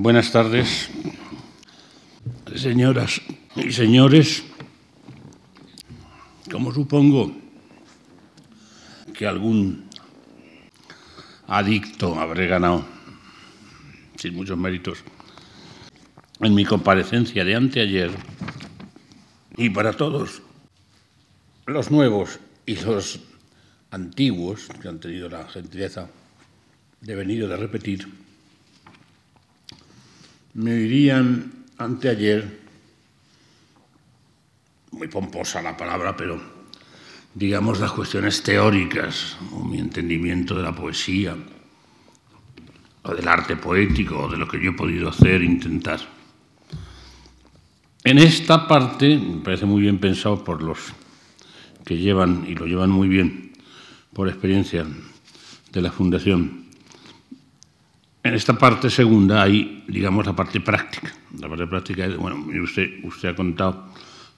Buenas tardes, señoras y señores. Como supongo que algún adicto habré ganado, sin muchos méritos, en mi comparecencia de anteayer, y para todos los nuevos y los antiguos que han tenido la gentileza de venir de repetir, me dirían anteayer, muy pomposa la palabra, pero digamos las cuestiones teóricas, o mi entendimiento de la poesía, o del arte poético, o de lo que yo he podido hacer, intentar. En esta parte, me parece muy bien pensado por los que llevan, y lo llevan muy bien por experiencia de la Fundación, en esta parte segunda hay, digamos, la parte práctica. La parte práctica es, bueno, usted, usted ha contado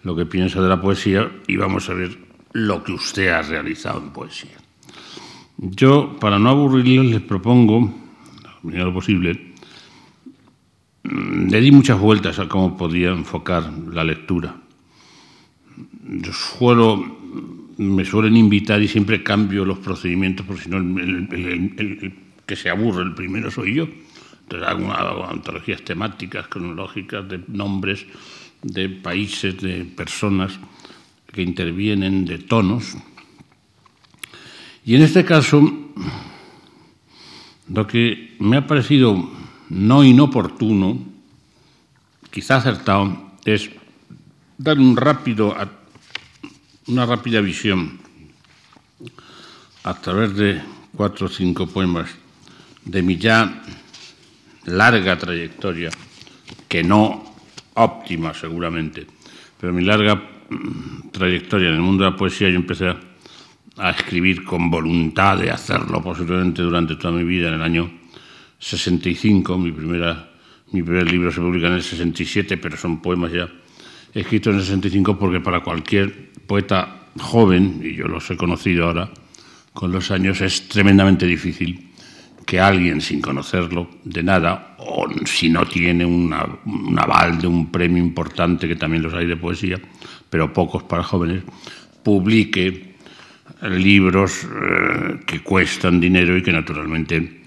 lo que piensa de la poesía y vamos a ver lo que usted ha realizado en poesía. Yo, para no aburrirles, les propongo, lo lo posible, mm, le di muchas vueltas a cómo podía enfocar la lectura. Yo suelo, me suelen invitar y siempre cambio los procedimientos, porque si no el que se aburre, el primero soy yo. Entonces hago, antologías temáticas, cronológicas, de nombres, de países, de personas que intervienen, de tonos. Y en este caso, lo que me ha parecido no inoportuno, quizá acertado, es dar un rápido, una rápida visión a través de cuatro o cinco poemas de mi ya larga trayectoria, que no óptima seguramente, pero mi larga mm, trayectoria en el mundo de la poesía, yo empecé a, escribir con voluntad de hacerlo posiblemente durante toda mi vida en el año 65, mi, primera, mi primer libro se publica en el 67, pero son poemas ya escritos en el 65 porque para cualquier poeta joven, y yo los he conocido ahora con los años, es tremendamente difícil que alguien sin conocerlo de nada, o si no tiene un aval de un premio importante, que también los hay de poesía, pero pocos para jóvenes, publique libros eh, que cuestan dinero y que naturalmente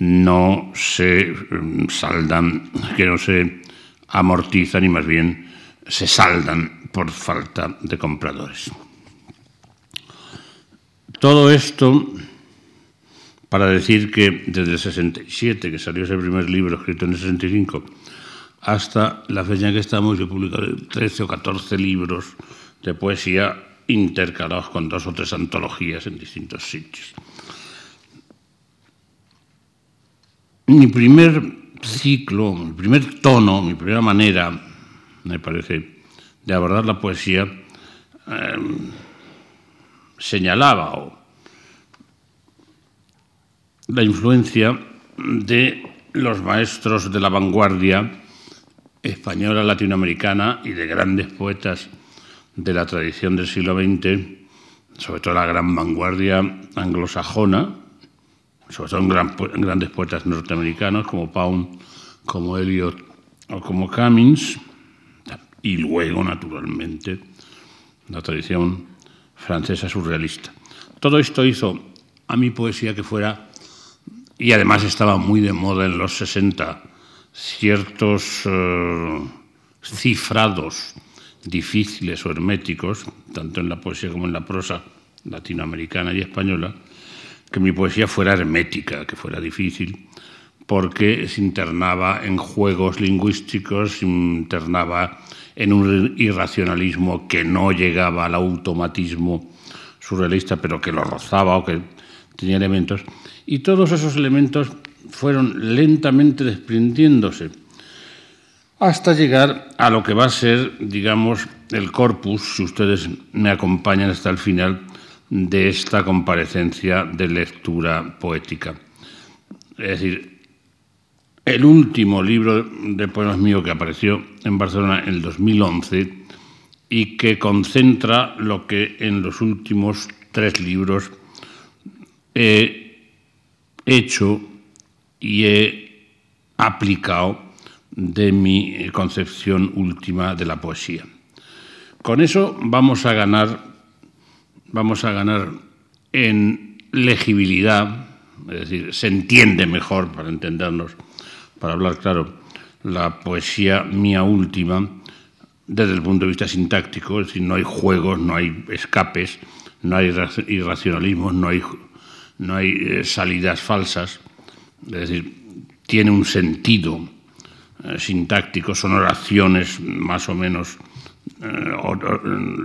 no se mm, saldan, que no se amortizan y más bien se saldan por falta de compradores. Todo esto para decir que desde el 67, que salió ese primer libro escrito en el 65, hasta la fecha en que estamos, he publicado 13 o 14 libros de poesía intercalados con dos o tres antologías en distintos sitios. Mi primer ciclo, mi primer tono, mi primera manera, me parece, de abordar la poesía, eh, señalaba o la influencia de los maestros de la vanguardia española, latinoamericana y de grandes poetas de la tradición del siglo XX, sobre todo la gran vanguardia anglosajona, sobre todo en, grandes poetas norteamericanos como Pound, como Eliot o como Cummings, y luego, naturalmente, la tradición francesa surrealista. Todo esto hizo a mi poesía que fuera y además estaba muy de moda en los 60 ciertos eh, cifrados difíciles o herméticos, tanto en la poesía como en la prosa latinoamericana y española, que mi poesía fuera hermética, que fuera difícil, porque se internaba en juegos lingüísticos, se internaba en un irracionalismo que no llegaba al automatismo surrealista, pero que lo rozaba o que tenía elementos y todos esos elementos fueron lentamente desprendiéndose hasta llegar a lo que va a ser, digamos, el corpus, si ustedes me acompañan hasta el final, de esta comparecencia de lectura poética. Es decir, el último libro de poemas mío que apareció en Barcelona en el 2011 y que concentra lo que en los últimos tres libros he hecho y he aplicado de mi concepción última de la poesía. Con eso vamos a ganar, vamos a ganar en legibilidad, es decir, se entiende mejor para entendernos, para hablar claro, la poesía mía última desde el punto de vista sintáctico, es decir, no hay juegos, no hay escapes, no hay irracionalismos, no hay, no hay eh, salidas falsas, es decir, tiene un sentido eh, sintáctico, son oraciones más o menos eh,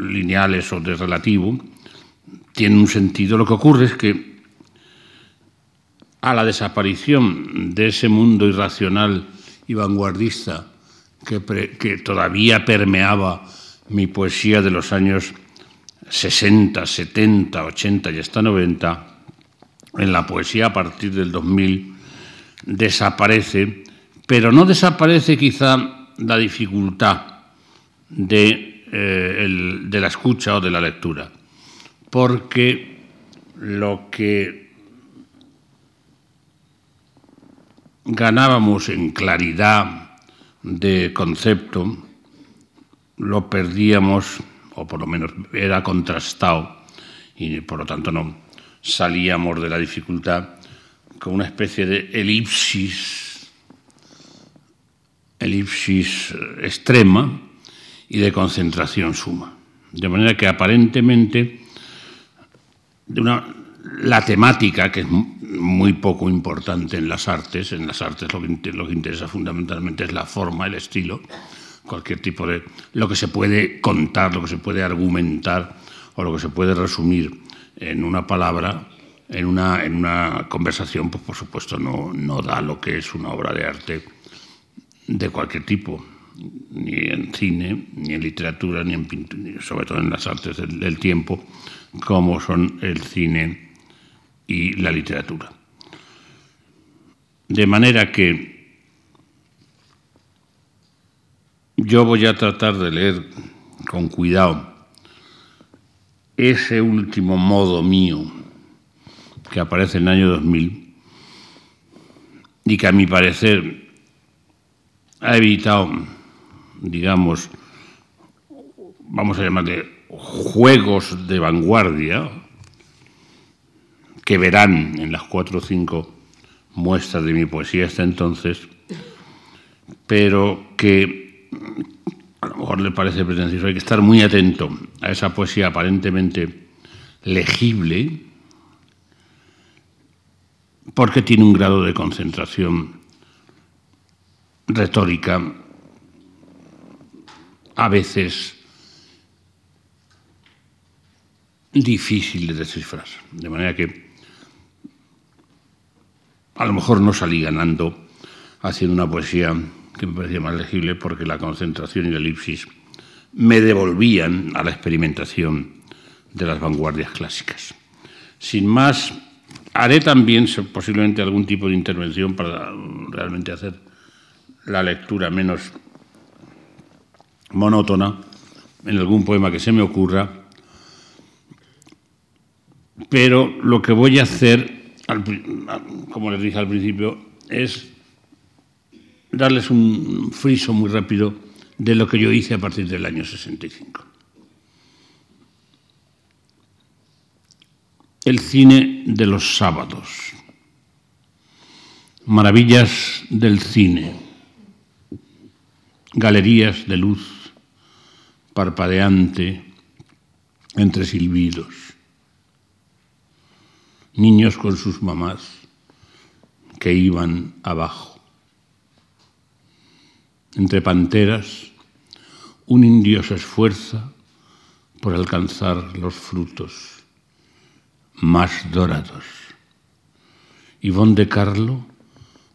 lineales o de relativo, tiene un sentido. Lo que ocurre es que a la desaparición de ese mundo irracional y vanguardista que, todavía permeaba mi poesía de los años 60, 70, 80 y hasta 90, en la poesía a partir del 2000 desaparece, pero no desaparece quizá la dificultad de, eh, de la escucha o de la lectura, porque lo que ganábamos en claridad de concepto lo perdíamos, o por lo menos era contrastado, y por lo tanto no salíamos de la dificultad con una especie de elipsis, elipsis extrema y de concentración suma. De manera que aparentemente de una, la temática, que es muy poco importante en las artes, en las artes lo que, lo que interesa fundamentalmente es la forma, el estilo, cualquier tipo de... lo que se puede contar, lo que se puede argumentar o lo que se puede resumir en una palabra, en una, en una conversación, pues por supuesto no, no da lo que es una obra de arte de cualquier tipo, ni en cine, ni en literatura, ni en pintura, sobre todo en las artes del tiempo, como son el cine y la literatura. De manera que yo voy a tratar de leer con cuidado ese último modo mío que aparece en el año 2000 y que a mi parecer ha evitado, digamos, vamos a llamarle juegos de vanguardia, que verán en las cuatro o cinco muestras de mi poesía hasta entonces, pero que a lo mejor le parece pretencioso, hay que estar muy atento a esa poesía aparentemente legible, porque tiene un grado de concentración retórica a veces difícil de descifrar. De manera que a lo mejor no salí ganando haciendo una poesía que me parecía más legible porque la concentración y la elipsis me devolvían a la experimentación de las vanguardias clásicas. Sin más, haré también posiblemente algún tipo de intervención para realmente hacer la lectura menos monótona en algún poema que se me ocurra, pero lo que voy a hacer como les dije al principio, es darles un friso muy rápido de lo que yo hice a partir del año 65. El cine de los sábados. Maravillas del cine. Galerías de luz parpadeante entre silbidos niños con sus mamás que iban abajo. Entre panteras, un indio se esfuerza por alcanzar los frutos más dorados. Ivonne de Carlo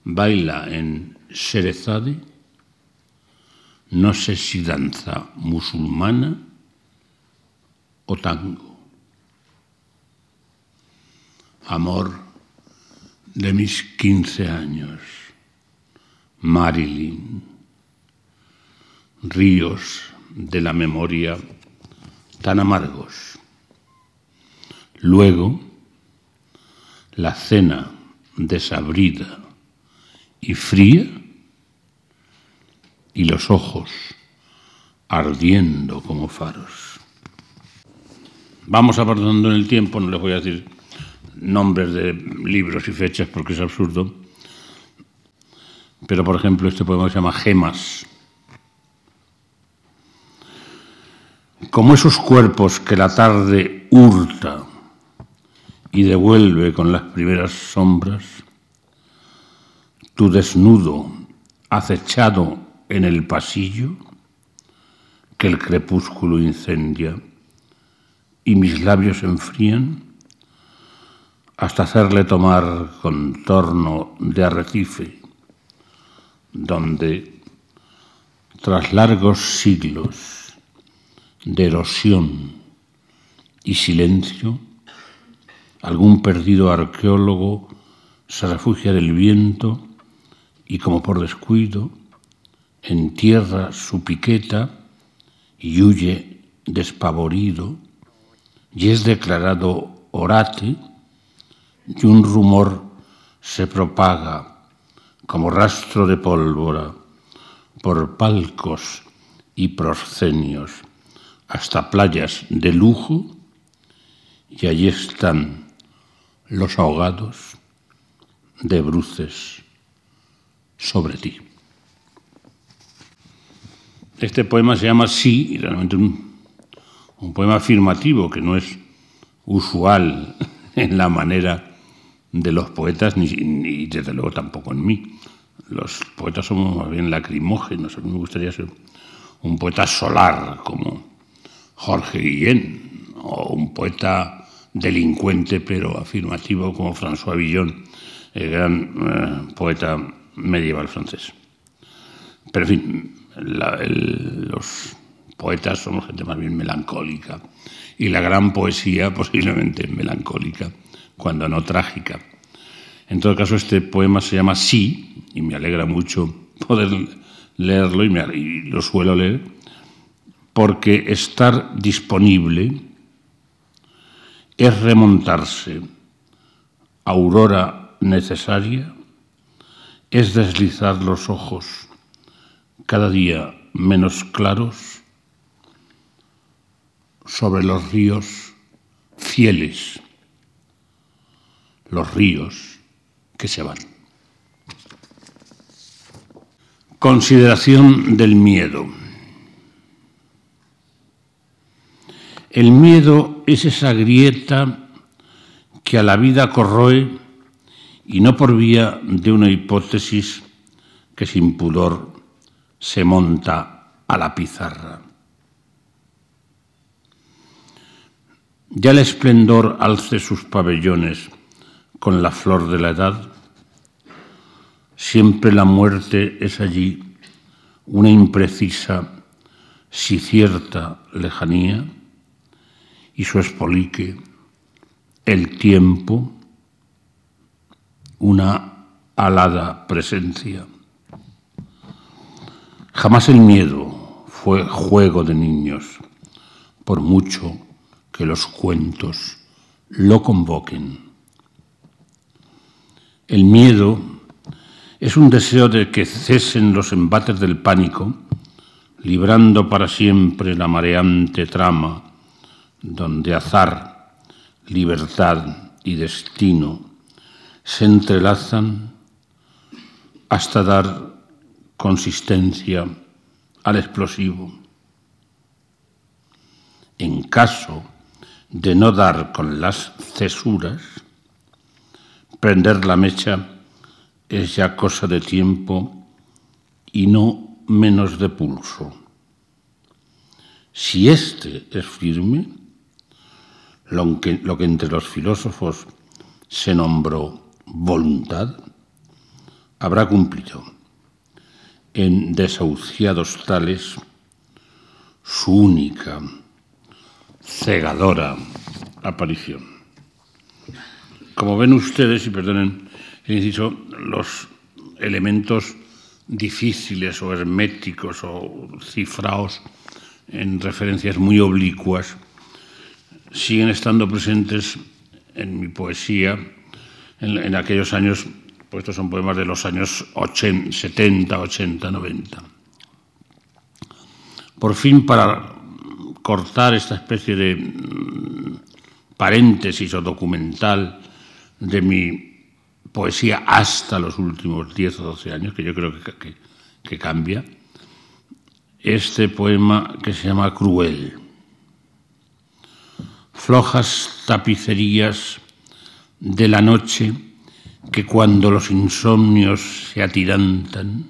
baila en Sherezade, no sé si danza musulmana o tango amor de mis 15 años, Marilyn, ríos de la memoria tan amargos. Luego, la cena desabrida y fría y los ojos ardiendo como faros. Vamos avanzando en el tiempo, no les voy a decir nombres de libros y fechas porque es absurdo, pero por ejemplo este poema se llama Gemas. Como esos cuerpos que la tarde hurta y devuelve con las primeras sombras, tu desnudo acechado en el pasillo que el crepúsculo incendia y mis labios enfrían hasta hacerle tomar contorno de arrecife, donde, tras largos siglos de erosión y silencio, algún perdido arqueólogo se refugia del viento y como por descuido entierra su piqueta y huye despavorido y es declarado orate y un rumor se propaga como rastro de pólvora por palcos y proscenios hasta playas de lujo y allí están los ahogados de bruces sobre ti. Este poema se llama Sí, y realmente un, poema afirmativo que no es usual en la manera de los poetas, ni, ni, desde luego tampoco en mí. Los poetas somos más bien lacrimógenos. A mí me gustaría ser un poeta solar como Jorge Guillén, o un poeta delincuente pero afirmativo como François Villon, el gran eh, poeta medieval francés. Pero en fin, los poetas somos gente más bien melancólica y la gran poesía posiblemente melancólica cuando no trágica. En todo caso, este poema se llama Sí, y me alegra mucho poder leerlo y, me, y lo suelo leer, porque estar disponible es remontarse, aurora necesaria, es deslizar los ojos cada día menos claros sobre los ríos fieles los ríos que se van. Consideración del miedo. El miedo es esa grieta que a la vida corroe y no por vía de una hipótesis que sin pudor se monta a la pizarra. Ya el esplendor alce sus pabellones con la flor de la edad, siempre la muerte es allí una imprecisa, si cierta lejanía, y su espolique, el tiempo, una alada presencia. Jamás el miedo fue juego de niños, por mucho que los cuentos lo convoquen. El miedo es un deseo de que cesen los embates del pánico, librando para siempre la mareante trama donde azar, libertad y destino se entrelazan hasta dar consistencia al explosivo. En caso de no dar con las cesuras, Prender la mecha es ya cosa de tiempo y no menos de pulso. Si éste es firme, lo que, entre los filósofos se nombró voluntad, habrá cumplido en desahuciados tales su única, cegadora aparición. Como ven ustedes, y perdonen inciso, los elementos difíciles o herméticos o cifrados en referencias muy oblicuas siguen estando presentes en mi poesía en, aquellos años, pues estos son poemas de los años 80, 70, 80, 90. por fin para cortar esta especie de mm, paréntesis o documental de mi poesía hasta los últimos 10 o 12 años, que yo creo que, que cambia, este poema que se llama Cruel. Flojas tapicerías de la noche que cuando los insomnios se atirantan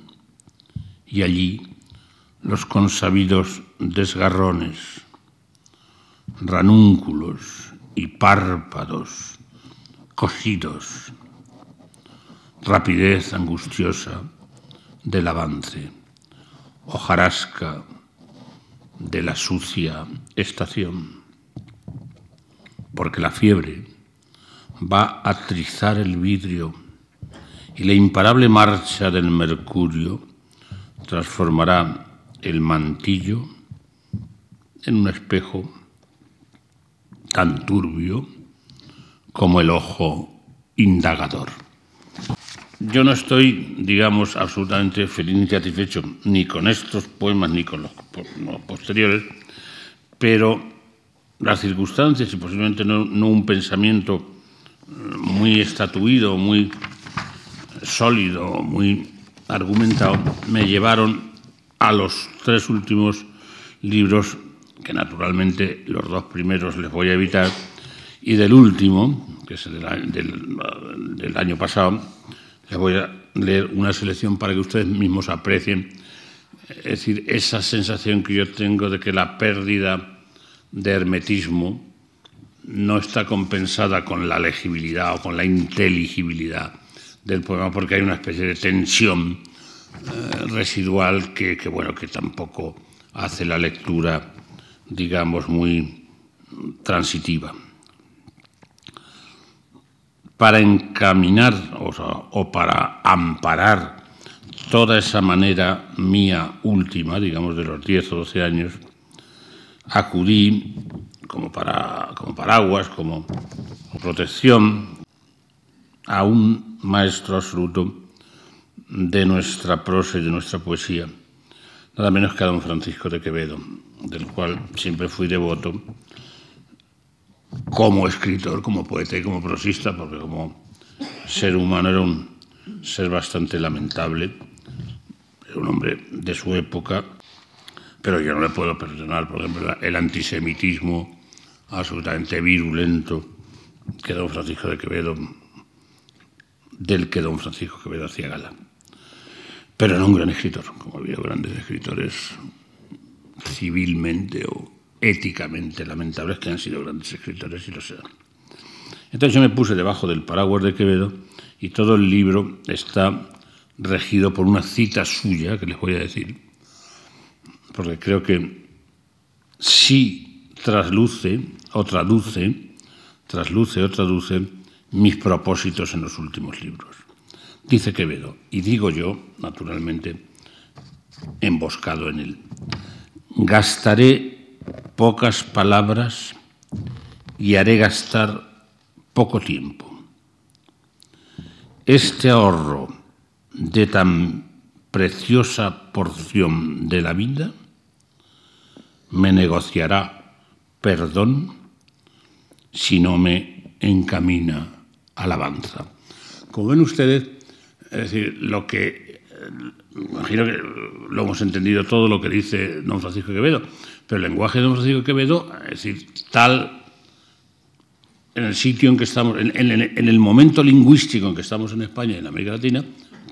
y allí los consabidos desgarrones, ranúnculos y párpados cosidos, rapidez angustiosa del avance, hojarasca de la sucia estación, porque la fiebre va a trizar el vidrio y la imparable marcha del mercurio transformará el mantillo en un espejo tan turbio como el ojo indagador. Yo no estoy, digamos, absolutamente feliz ni satisfecho ni con estos poemas ni con los, posteriores, pero las circunstancias y posiblemente no, un pensamiento muy estatuido, muy sólido, muy argumentado, me llevaron a los tres últimos libros, que naturalmente los dos primeros les voy a evitar, y del último, que es del, del año pasado, les voy a leer una selección para que ustedes mismos aprecien, es decir, esa sensación que yo tengo de que la pérdida de hermetismo, no está compensada con la legibilidad o con la inteligibilidad del poema porque hay una especie de tensión eh, residual que, bueno, que tampoco hace la lectura, digamos, muy transitiva. Para encaminar o para amparar toda esa manera mía última, digamos, de los 10 o 12 años, acudí como, para, como paraguas, como protección a un maestro absoluto de nuestra prosa y de nuestra poesía, nada menos que a don Francisco de Quevedo, del cual siempre fui devoto como escritor, como poeta y como prosista, porque como ser humano era un ser bastante lamentable, era un hombre de su época, pero yo no le puedo perdonar, por ejemplo, el antisemitismo absolutamente virulento que don Francisco de Quevedo, del que don Francisco Quevedo hacía gala. Pero era un gran escritor, como ha habido grandes escritores civilmente o éticamente lamentables que han sido grandes escritores y lo sean. Entonces yo me puse debajo del paraguas de Quevedo y todo el libro está regido por una cita suya que les voy a decir, porque creo que sí trasluce o traduce, trasluce o traduce mis propósitos en los últimos libros. Dice Quevedo, y digo yo, naturalmente, emboscado en él, gastaré pocas palabras y haré gastar poco tiempo. Este ahorro de tan preciosa porción de la vida me negociará perdón si no me encamina alabanza. Como ven ustedes, es decir, lo que, imagino que lo hemos entendido todo lo que dice don Francisco Quevedo, pero el lenguaje de don Francisco Quevedo, es decir, tal en el sitio en que estamos, en, en el momento lingüístico en que estamos en España y en América Latina,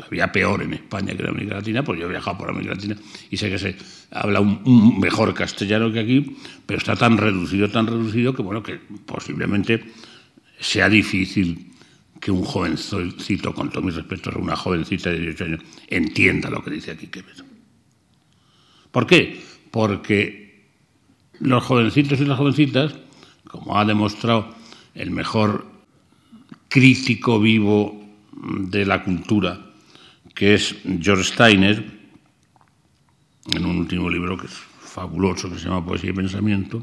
todavía peor en España que en América Latina, porque yo he viajado por América Latina y sé que se habla un, mejor castellano que aquí, pero está tan reducido, tan reducido, que bueno, que posiblemente sea difícil que un jovencito, con todo mi respeto, una jovencita de 18 años, entienda lo que dice aquí Quevedo. ¿Por qué? Porque los jovencitos y las jovencitas, como ha demostrado el mejor crítico vivo de la cultura, que es George Steiner, en un último libro que es fabuloso, que se llama Poesía y Pensamiento,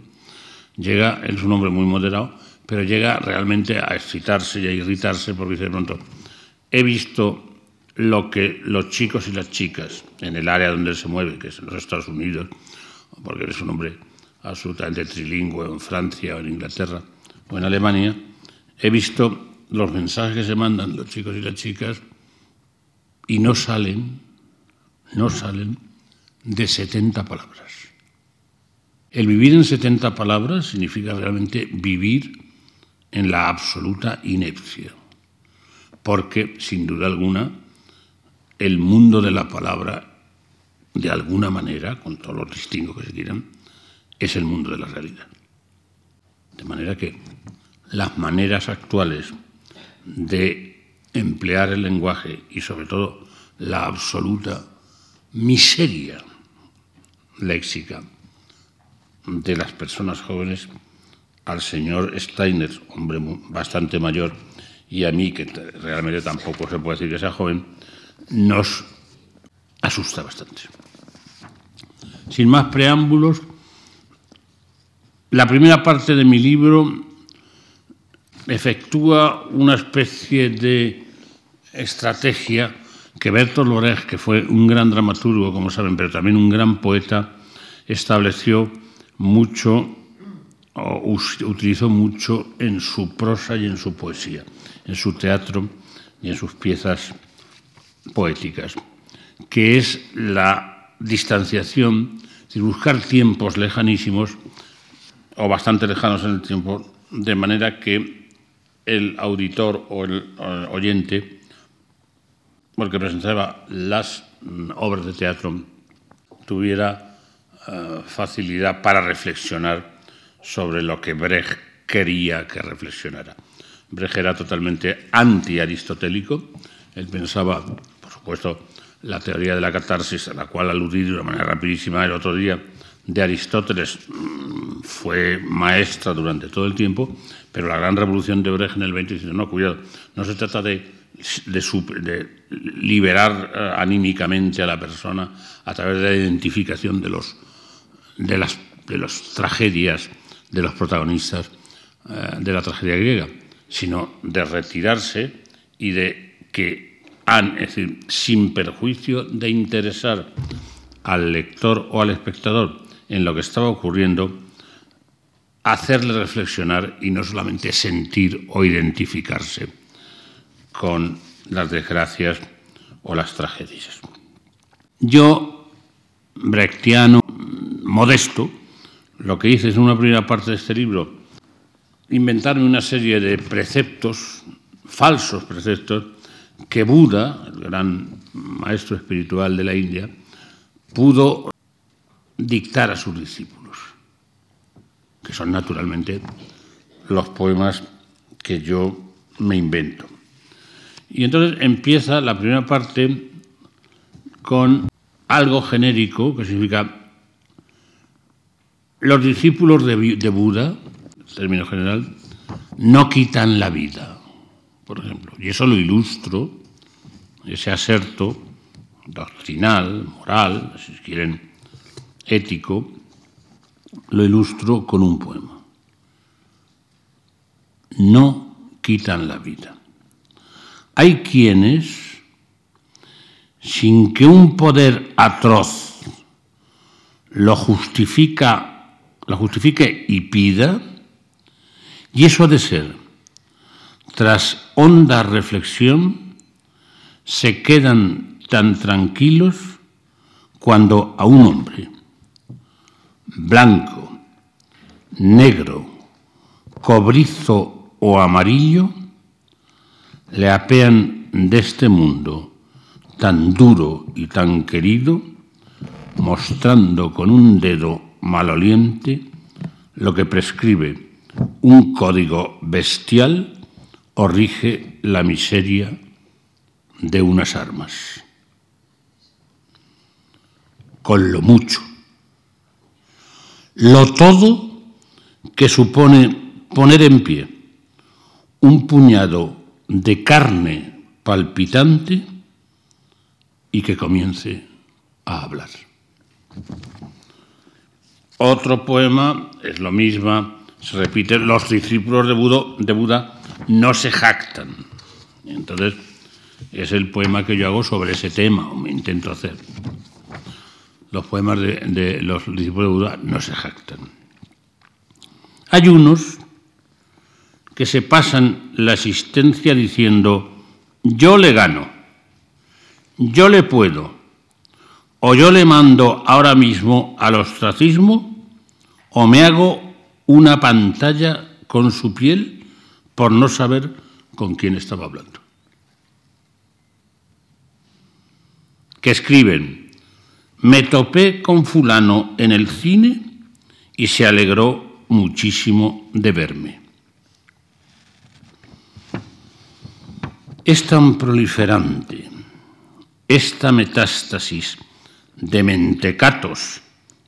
llega, es un hombre muy moderado, pero llega realmente a excitarse y a irritarse porque dice de pronto, he visto lo que los chicos y las chicas en el área donde se mueve, que es en los Estados Unidos porque eres un hombre absolutamente trilingüe en Francia o en Inglaterra o en Alemania, he visto los mensajes que se mandan los chicos y las chicas y no salen, no salen de 70 palabras. El vivir en 70 palabras significa realmente vivir en la absoluta inepcia, porque sin duda alguna el mundo de la palabra, de alguna manera, con todos los distingos que se quieran, es el mundo de la realidad. De manera que las maneras actuales de emplear el lenguaje y sobre todo la absoluta miseria léxica de las personas jóvenes al señor Steiner, hombre bastante mayor, y a mí, que realmente tampoco se puede decir que sea joven, nos asusta bastante. Sin más preámbulos, la primera parte de mi libro efectúa una especie de estrategia que Bertolt Brecht, que fue un gran dramaturgo, como saben, pero también un gran poeta, estableció mucho o utilizó mucho en su prosa y en su poesía, en su teatro y en sus piezas poéticas, que es la distanciación, de buscar tiempos lejanísimos o bastante lejanos en el tiempo, de manera que el auditor o el oyente, porque presentaba las mm, obras de teatro, tuviera eh, facilidad para reflexionar sobre lo que Brecht quería que reflexionara. Brecht era totalmente anti-aristotélico. Él pensaba, por supuesto, la teoría de la catarsis, a la cual aludí de una manera rapidísima el otro día, de Aristóteles mm, fue maestra durante todo el tiempo, pero la gran revolución de Brecht en el 20 dice, no, cuidado, no se trata de, de, liberar eh, anímicamente a la persona a través de la identificación de, los, de, las, de las tragedias de los protagonistas eh, de la tragedia griega, sino de retirarse y de que han, es decir, sin perjuicio de interesar al lector o al espectador en lo que estaba ocurriendo, hacerle reflexionar y no solamente sentir o identificarse con las desgracias o las tragedias. Yo, brechtiano, modesto, lo que hice en una primera parte de este libro, inventarme una serie de preceptos, falsos preceptos, que Buda, el gran maestro espiritual de la India, pudo dictar a sus discípulos, que son naturalmente los poemas que yo me invento. Y entonces empieza la primera parte con algo genérico, que significa los discípulos de, Buda, término general, no quitan la vida, por ejemplo. Y eso lo ilustro, ese aserto doctrinal, moral, si quieren, ético, lo ilustro con un poema. No quitan la vida. Hay quienes, sin que un poder atroz lo justifica la justifique y pida, y eso ha de ser, tras honda reflexión, se quedan tan tranquilos cuando a un hombre blanco, negro, cobrizo o amarillo le apean de este mundo tan duro y tan querido, mostrando con un dedo maloliente lo que prescribe un código bestial o rige la miseria de unas armas. Con lo mucho, lo todo que supone poner en pie un puñado de carne palpitante y que comience a hablar. Otro poema es lo mismo, se repite, los discípulos de Buda, de no se jactan. Entonces, es el poema que yo hago sobre ese tema, o me intento hacer. los poemas de, los discípulos de Buda no se jactan. Hay unos que se pasan la existencia diciendo, yo le gano, yo le puedo, o yo le mando ahora mismo al ostracismo, o me hago una pantalla con su piel por no saber con quién estaba hablando. Que escriben, me topé con fulano en el cine y se alegró muchísimo de verme. Es tan proliferante esta metástasis de mentecatos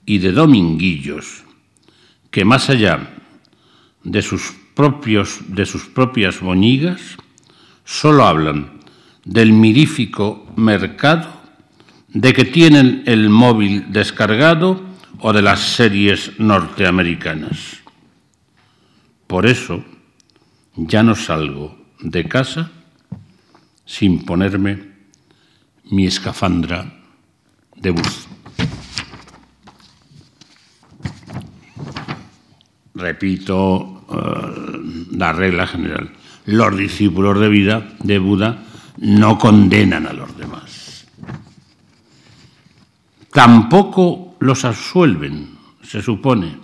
y de dominguillos que más allá de sus, propios, de sus propias boñigas, solo hablan del mirífico mercado, de que tienen el móvil descargado o de las series norteamericanas. Por eso ya no salgo de casa sin ponerme mi escafandra de bus. Repito eh, la regla general. Los discípulos de vida de Buda no condenan a los demás. Tampoco los absuelven, se supone.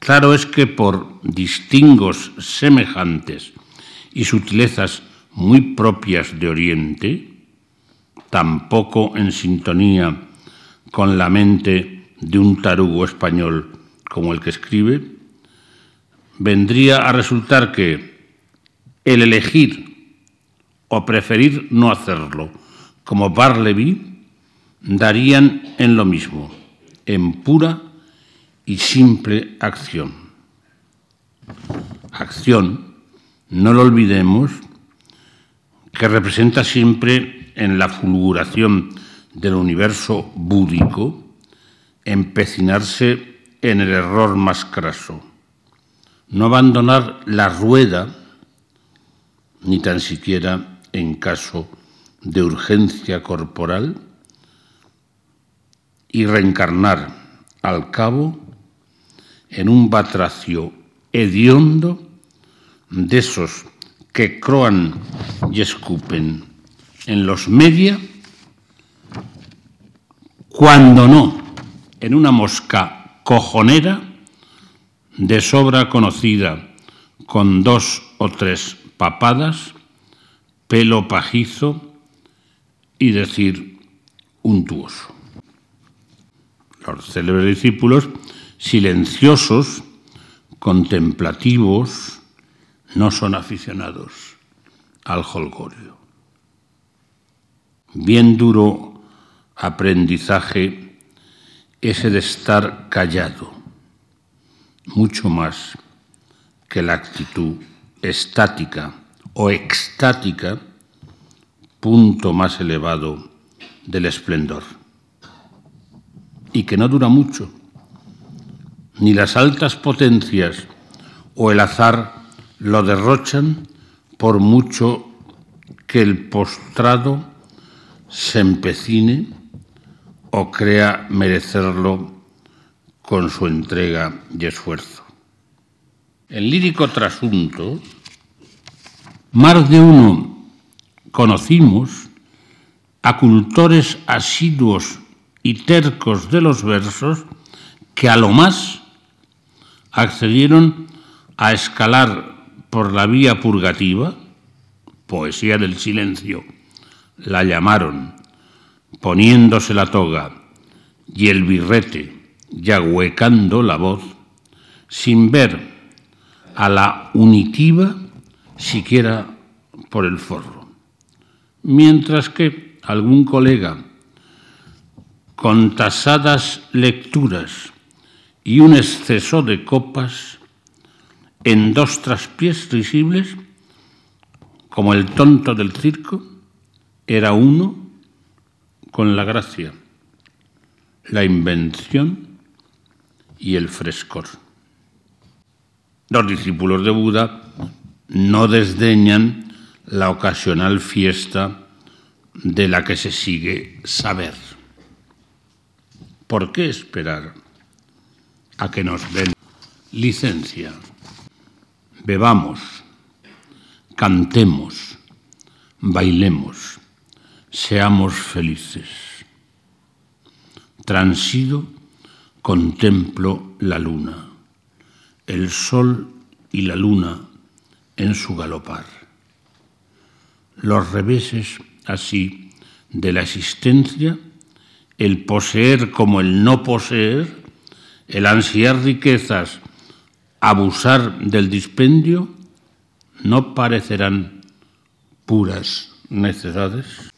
Claro es que por distingos semejantes y sutilezas muy propias de Oriente, tampoco en sintonía con la mente de un tarugo español como el que escribe, vendría a resultar que el elegir o preferir no hacerlo, como Barleby, darían en lo mismo, en pura y simple acción. Acción, no lo olvidemos, que representa siempre en la fulguración del universo búdico empecinarse en el error más craso, no abandonar la rueda ni tan siquiera en caso de urgencia corporal y reencarnar al cabo en un batracio hediondo de esos que croan y escupen en los media, cuando no en una mosca cojonera de sobra conocida, con dos o tres papadas, pelo pajizo y decir untuoso. Los célebres discípulos, silenciosos, contemplativos, no son aficionados al holgorio. Bien duro aprendizaje ese de estar callado, mucho más que la actitud estática o extática, punto más elevado del esplendor, y que no dura mucho, ni las altas potencias o el azar lo derrochan por mucho que el postrado se empecine o crea merecerlo con su entrega y esfuerzo. En lírico trasunto, más de uno conocimos a cultores asiduos y tercos de los versos que a lo más accedieron a escalar por la vía purgativa, poesía del silencio, la llamaron, poniéndose la toga y el birrete y ahuecando la voz, sin ver a la unitiva siquiera por el forro. Mientras que algún colega, con tasadas lecturas y un exceso de copas, en dos traspiés risibles, como el tonto del circo, era uno con la gracia, la invención y el frescor. Los discípulos de Buda no desdeñan la ocasional fiesta de la que se sigue saber. ¿Por qué esperar a que nos den licencia? Bebamos, cantemos, bailemos, seamos felices. Transido, contemplo la luna, el sol y la luna en su galopar. Los reveses así de la existencia, el poseer como el no poseer, el ansiar riquezas, abusar del dispendio, no parecerán puras necedades.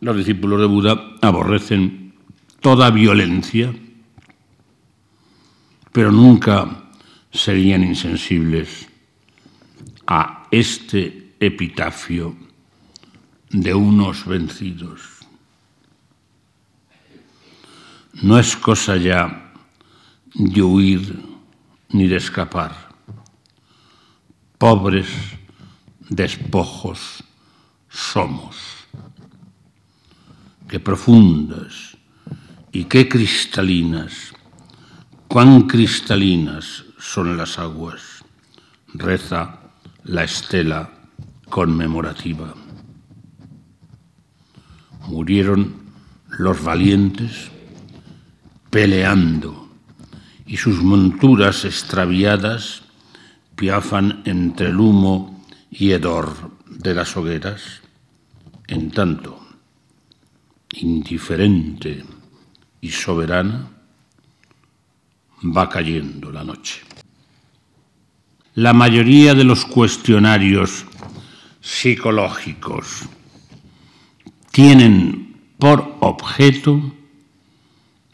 Los discípulos de Buda aborrecen toda violencia, pero nunca serían insensibles a este epitafio de unos vencidos. No es cosa ya de huir ni de escapar. Pobres despojos somos. Qué profundas y qué cristalinas, cuán cristalinas son las aguas, reza la estela conmemorativa. Murieron los valientes peleando y sus monturas extraviadas piafan entre el humo y hedor de las hogueras. En tanto, indiferente y soberana, va cayendo la noche. La mayoría de los cuestionarios psicológicos tienen por objeto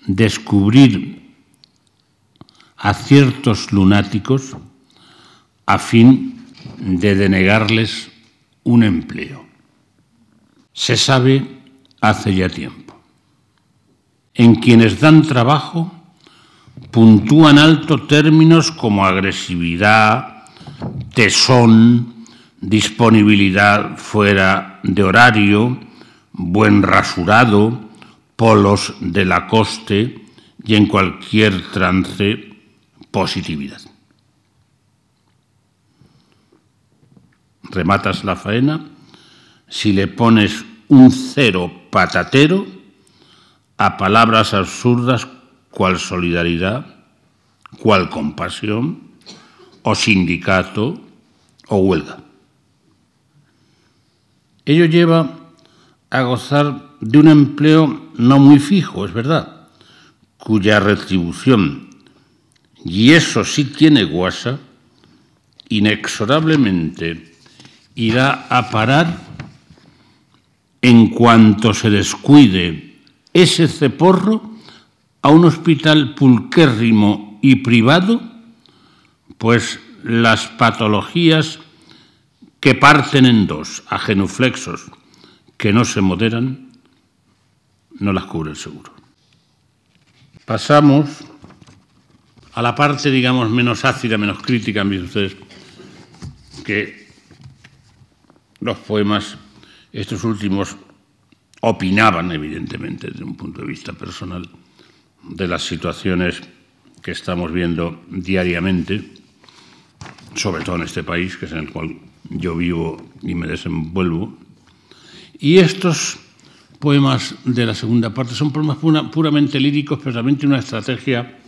descubrir a ciertos lunáticos a fin de denegarles un empleo. Se sabe hace ya tiempo. En quienes dan trabajo puntúan alto términos como agresividad, tesón, disponibilidad fuera de horario, buen rasurado, polos de la coste y en cualquier trance positividad. Rematas la faena si le pones un cero patatero a palabras absurdas cual solidaridad, cual compasión, o sindicato, o huelga. Ello lleva a gozar de un empleo no muy fijo, es verdad, cuya retribución, y eso sí tiene guasa, inexorablemente irá a parar en cuanto se descuide ese ceporro a un hospital pulquérrimo y privado, pues las patologías que parten en dos a que no se moderan, no las cubre el seguro. Pasamos a la parte, digamos, menos ácida, menos crítica, han visto ustedes, que los poemas, estos últimos, opinaban, evidentemente, desde un punto de vista personal, de las situaciones que estamos viendo diariamente, sobre todo en este país, que es en el cual yo vivo y me desenvuelvo. Y estos poemas de la segunda parte son poemas puramente líricos, pero también una estrategia,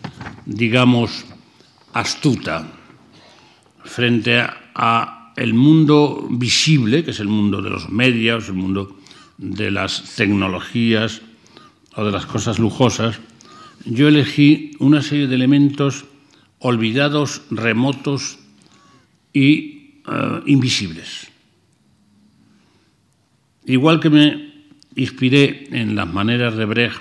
digamos, astuta frente a el mundo visible, que es el mundo de los medios, el mundo de las tecnologías o de las cosas lujosas, yo elegí una serie de elementos olvidados, remotos y eh, invisibles. Igual que me inspiré en las maneras de Brecht,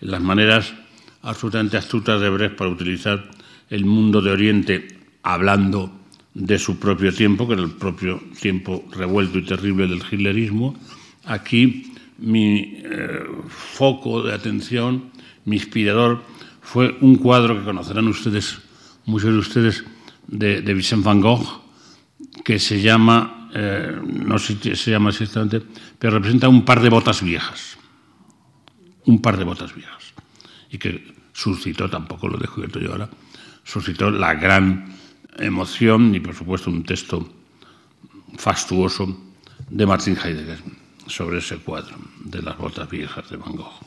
en las maneras absolutamente astutas de Brecht para utilizar el mundo de Oriente hablando de su propio tiempo, que era el propio tiempo revuelto y terrible del hitlerismo, aquí mi eh, foco de atención mi inspirador fue un cuadro que conocerán ustedes, muchos de ustedes, de, de Vincent van Gogh, que se llama, eh, no sé si se llama exactamente, pero representa un par de botas viejas. un par de botas viejas y que suscitó, tampoco lo descubierto yo ahora, suscitó la gran emoción y por supuesto un texto fastuoso de Martin Heidegger sobre ese cuadro de las botas viejas de Van Gogh.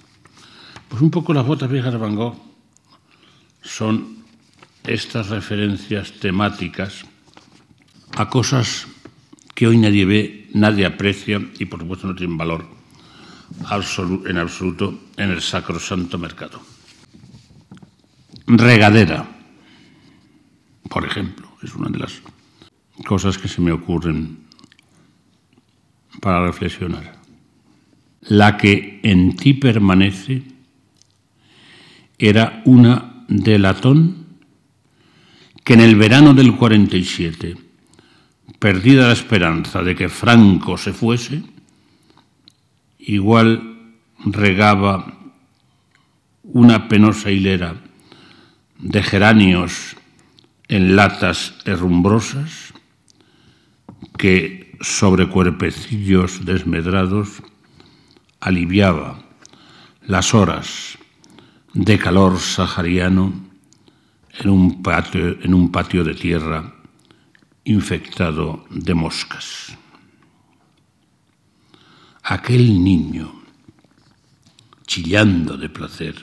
Pues un poco las botas viejas de Van Gogh son estas referencias temáticas a cosas que hoy nadie ve, nadie aprecia y por supuesto no tienen valor en absoluto en el sacrosanto mercado. Regadera, por ejemplo, es una de las cosas que se me ocurren para reflexionar. La que en ti permanece era una de latón que en el verano del 47, perdida la esperanza de que Franco se fuese, igual regaba una penosa hilera de geranios en latas herrumbrosas que sobre cuerpecillos desmedrados aliviaba las horas de calor sahariano en un patio, en un patio de tierra infectado de moscas. Aquel niño, chillando de placer,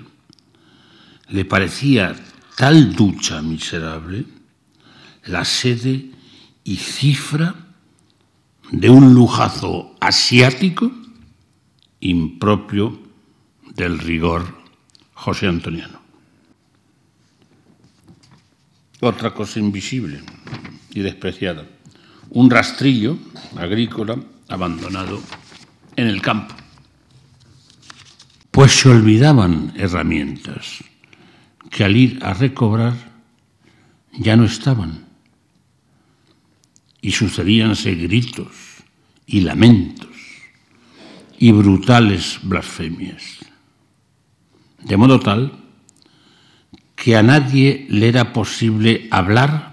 le parecía tal ducha miserable la sede y cifra de un lujazo asiático impropio del rigor José Antoniano. Otra cosa invisible y despreciada, un rastrillo agrícola abandonado en el campo. Pues se olvidaban herramientas que al ir a recobrar ya no estaban. Y sucedíanse gritos y lamentos y brutales blasfemias. De modo tal que a nadie le era posible hablar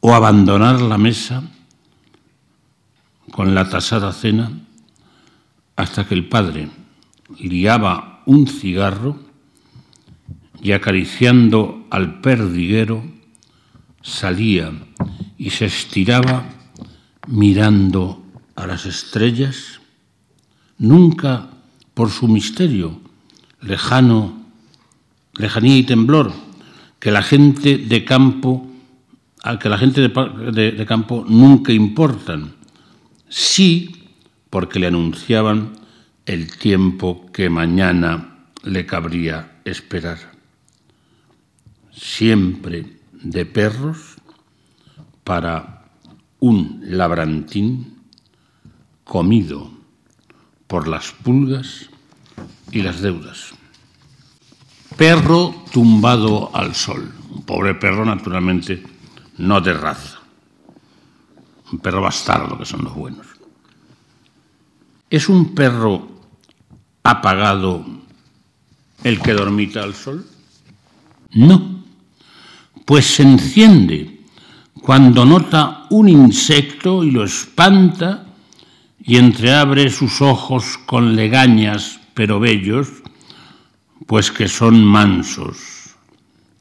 o abandonar la mesa con la tasada cena hasta que el padre liaba un cigarro y acariciando al perdiguero salía y se estiraba mirando a las estrellas, nunca por su misterio lejano, lejanía y temblor, que la gente de campo, que la gente de, de campo nunca importan, sí porque le anunciaban el tiempo que mañana le cabría esperar siempre de perros para un labrantín comido por las pulgas y las deudas. Perro tumbado al sol, un pobre perro naturalmente no de raza, un perro bastardo que son los buenos. ¿Es un perro apagado el que dormita al sol? No pues se enciende cuando nota un insecto y lo espanta y entreabre sus ojos con legañas pero bellos, pues que son mansos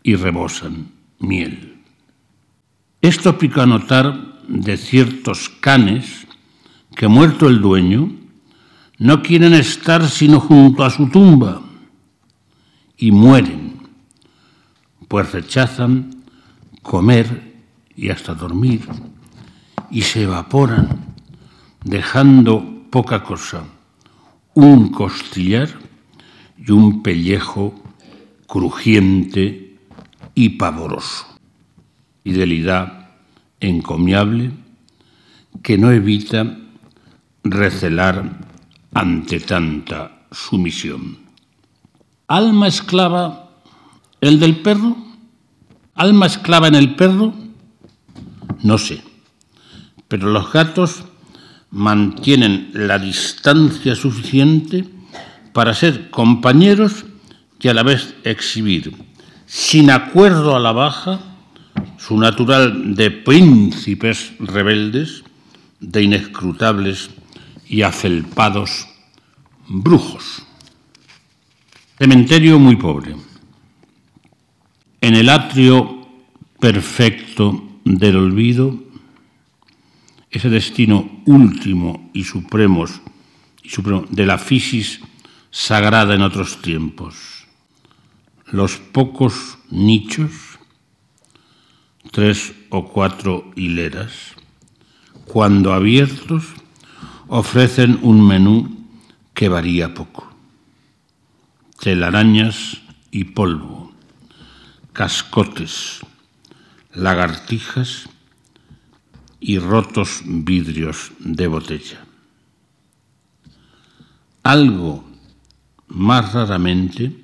y rebosan miel. Esto pica notar de ciertos canes que muerto el dueño, no quieren estar sino junto a su tumba y mueren pues rechazan comer y hasta dormir y se evaporan, dejando poca cosa, un costillar y un pellejo crujiente y pavoroso. Fidelidad encomiable que no evita recelar ante tanta sumisión. Alma esclava ¿El del perro? ¿Alma esclava en el perro? No sé. Pero los gatos mantienen la distancia suficiente para ser compañeros y a la vez exhibir, sin acuerdo a la baja, su natural de príncipes rebeldes, de inescrutables y afelpados brujos. Cementerio muy pobre. En el atrio perfecto del olvido, ese destino último y supremo, y supremo de la fisis sagrada en otros tiempos. Los pocos nichos, tres o cuatro hileras, cuando abiertos, ofrecen un menú que varía poco telarañas y polvo, cascotes, lagartijas y rotos vidrios de botella. Algo más raramente,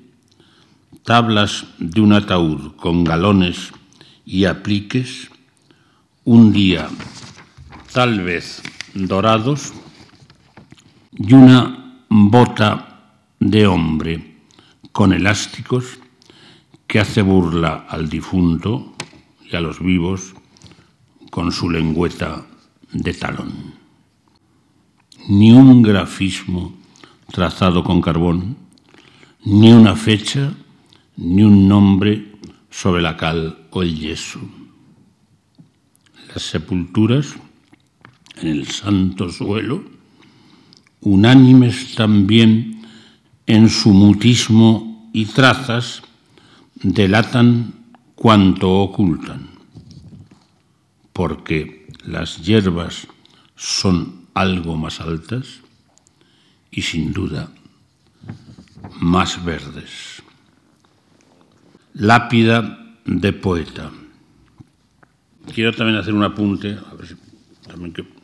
tablas de un ataúd con galones y apliques, un día tal vez dorados, y una bota de hombre con elásticos que hace burla al difunto y a los vivos con su lengüeta de talón. Ni un grafismo trazado con carbón, ni una fecha, ni un nombre sobre la cal o el yeso. Las sepulturas en el santo suelo, unánimes también en su mutismo y trazas, delatan cuanto ocultan, porque las hierbas son algo más altas y sin duda más verdes. Lápida de poeta. Quiero también hacer un apunte,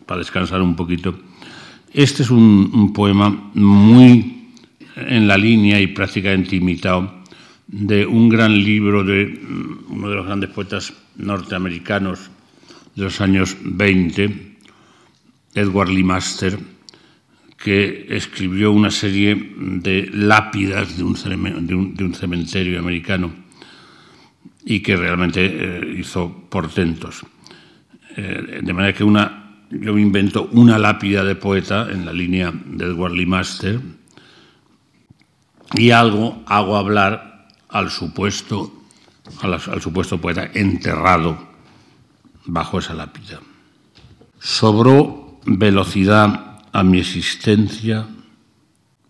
para descansar un poquito. Este es un, un poema muy en la línea y prácticamente imitado de un gran libro de mm, uno de los grandes poetas norteamericanos de los años 20, Edward Lee Master, que escribió una serie de lápidas de un, cementerio americano y que realmente eh, hizo portentos. Eh, de manera que una, yo invento una lápida de poeta en la línea de Edward Lee Master, y algo hago hablar al supuesto, al, supuesto poeta enterrado bajo esa lápida. Sobró velocidad a mi existencia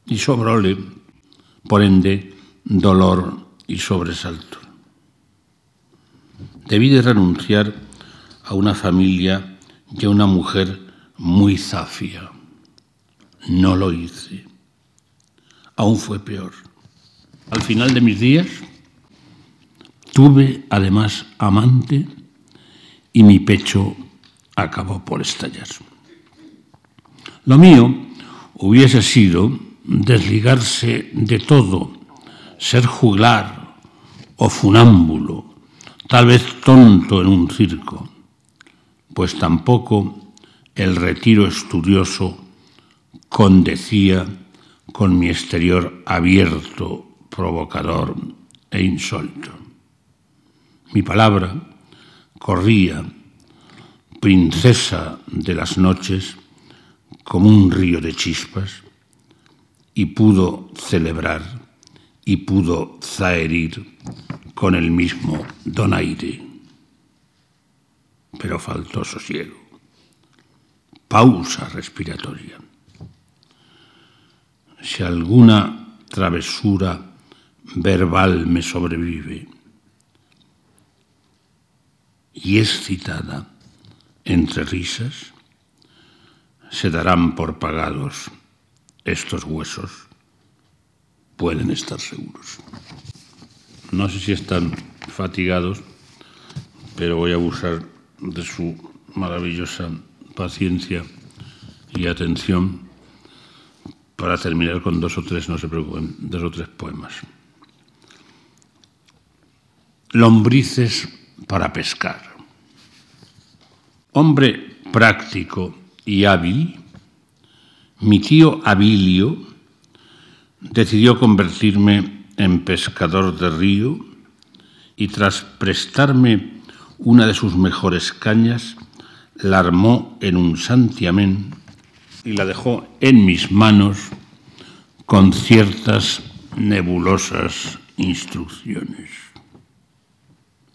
y sobróle, por ende, dolor y sobresalto. Debí de renunciar a una familia y a una mujer muy zafia. No lo hice aún fue peor. Al final de mis días tuve además amante y mi pecho acabó por estallar. Lo mío hubiese sido desligarse de todo, ser juglar o funámbulo, tal vez tonto en un circo, pues tampoco el retiro estudioso condecía con mi exterior abierto, provocador e insólito. Mi palabra corría, princesa de las noches, como un río de chispas, y pudo celebrar y pudo zaherir con el mismo donaire. Pero faltó sosiego, pausa respiratoria si alguna travesura verbal me sobrevive y es citada entre risas, se darán por pagados estos huesos, pueden estar seguros. No sé si están fatigados, pero voy a abusar de su maravillosa paciencia y atención para terminar con dos o tres, no se preocupen, dos o tres poemas. Lombrices para pescar. Hombre práctico y hábil, mi tío Abilio decidió convertirme en pescador de río y tras prestarme una de sus mejores cañas, la armó en un santiamén y la dejó en mis manos con ciertas nebulosas instrucciones.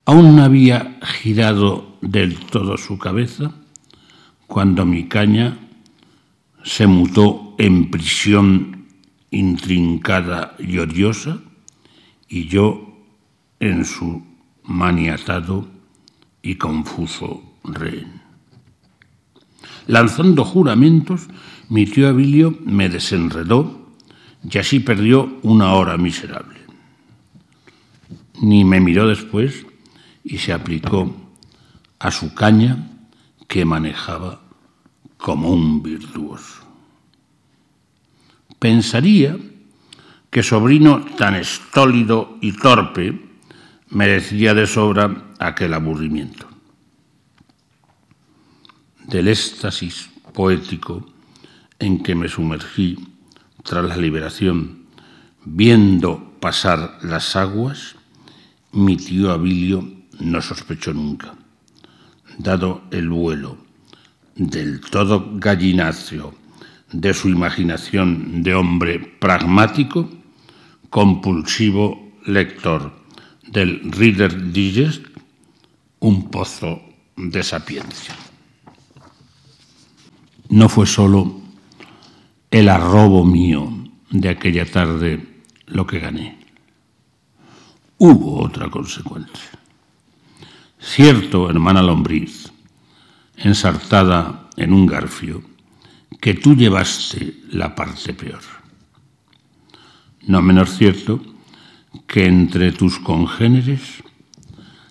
Aún no había girado del todo su cabeza cuando mi caña se mutó en prisión intrincada y odiosa y yo en su maniatado y confuso rehén. Lanzando juramentos, mi tío Abilio me desenredó y así perdió una hora miserable. Ni me miró después y se aplicó a su caña que manejaba como un virtuoso. Pensaría que sobrino tan estólido y torpe merecía de sobra aquel aburrimiento. Del éxtasis poético en que me sumergí tras la liberación, viendo pasar las aguas, mi tío Abilio no sospechó nunca, dado el vuelo del todo gallinacio de su imaginación de hombre pragmático, compulsivo lector del Reader Digest, un pozo de sapiencia. No fue solo el arrobo mío de aquella tarde lo que gané. Hubo otra consecuencia. Cierto, hermana lombriz, ensartada en un garfio, que tú llevaste la parte peor. No menos cierto que entre tus congéneres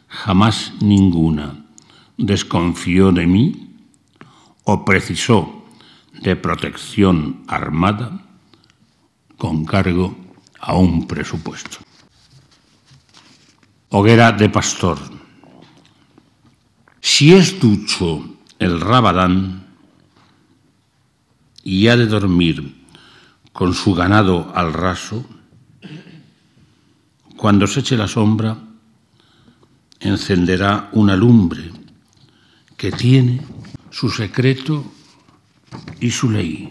jamás ninguna desconfió de mí o precisó de protección armada con cargo a un presupuesto. Hoguera de pastor. Si es ducho el rabadán y ha de dormir con su ganado al raso, cuando se eche la sombra, encenderá una lumbre que tiene su secreto y su ley,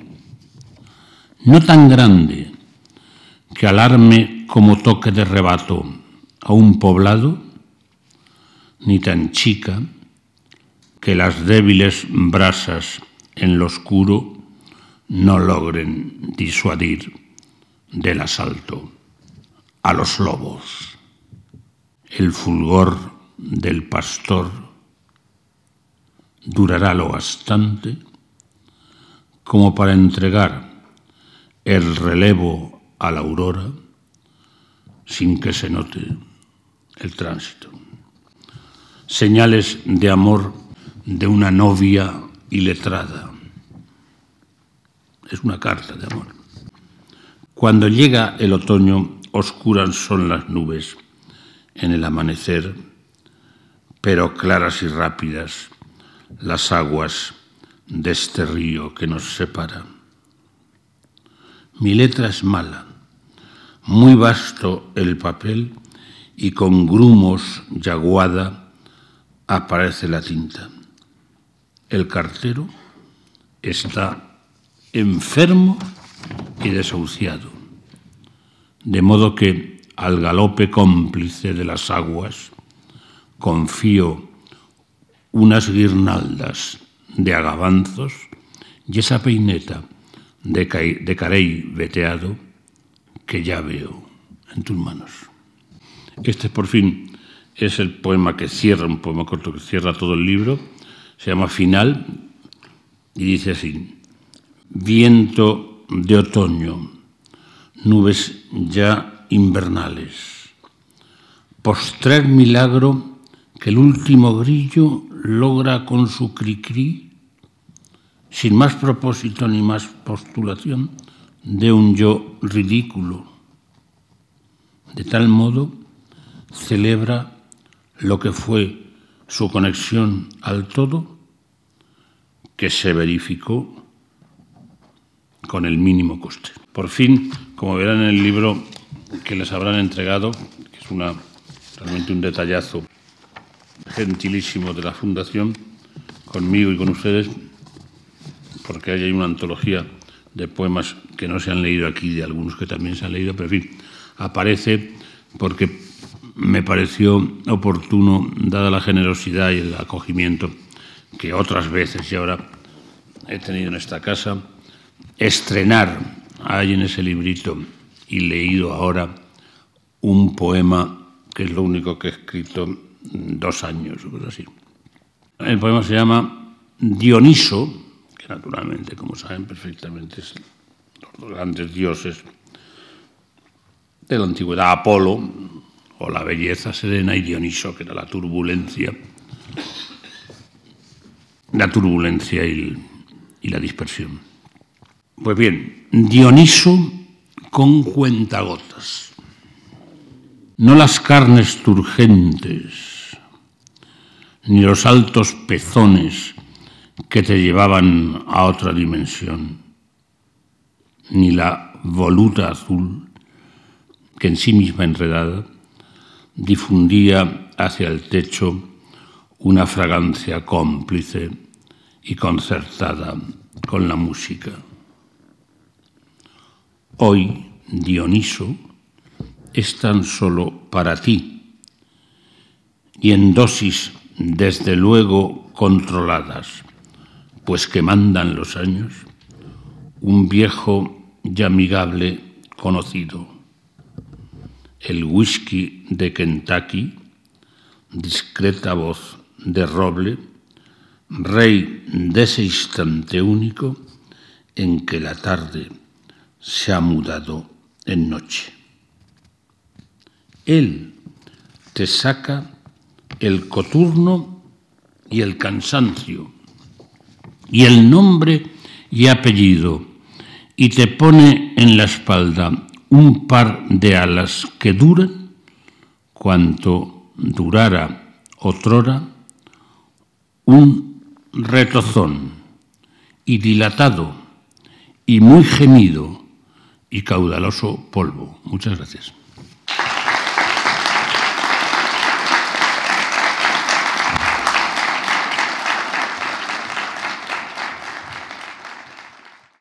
no tan grande que alarme como toque de rebato a un poblado, ni tan chica que las débiles brasas en lo oscuro no logren disuadir del asalto a los lobos. El fulgor del pastor durará lo bastante como para entregar el relevo a la aurora sin que se note el tránsito. Señales de amor de una novia iletrada. Es una carta de amor. Cuando llega el otoño, oscuras son las nubes en el amanecer, pero claras y rápidas las aguas de este río que nos separa. Mi letra es mala, muy vasto el papel y con grumos y aguada aparece la tinta. El cartero está enfermo y desahuciado, de modo que al galope cómplice de las aguas confío unas guirnaldas de agavanzos y esa peineta de, de carey veteado que ya veo en tus manos. Este, por fin, es el poema que cierra, un poema corto que cierra todo el libro. Se llama Final y dice así, viento de otoño, nubes ya invernales, postrer milagro que el último grillo logra con su cri-cri, sin más propósito ni más postulación, de un yo ridículo. De tal modo, celebra lo que fue su conexión al todo, que se verificó con el mínimo coste. Por fin, como verán en el libro que les habrán entregado, que es una, realmente un detallazo gentilísimo de la Fundación, conmigo y con ustedes, porque hay una antología de poemas que no se han leído aquí, de algunos que también se han leído, pero en fin, aparece porque me pareció oportuno, dada la generosidad y el acogimiento que otras veces y ahora he tenido en esta casa, estrenar ahí en ese librito y leído ahora un poema que es lo único que he escrito dos años o así. El poema se llama Dioniso, que naturalmente, como saben perfectamente, es los grandes dioses de la antigüedad, Apolo, o la belleza serena, y Dioniso, que era la turbulencia, la turbulencia y, la dispersión. Pues bien, Dioniso con cuentagotas, no las carnes turgentes, ni los altos pezones que te llevaban a otra dimensión, ni la voluta azul que en sí misma enredada difundía hacia el techo una fragancia cómplice y concertada con la música. Hoy Dioniso es tan solo para ti y en dosis desde luego controladas, pues que mandan los años, un viejo y amigable conocido, el whisky de Kentucky, discreta voz de roble, rey de ese instante único en que la tarde se ha mudado en noche. Él te saca el coturno y el cansancio, y el nombre y apellido, y te pone en la espalda un par de alas que duran cuanto durara otrora un retozón y dilatado y muy gemido y caudaloso polvo. Muchas gracias.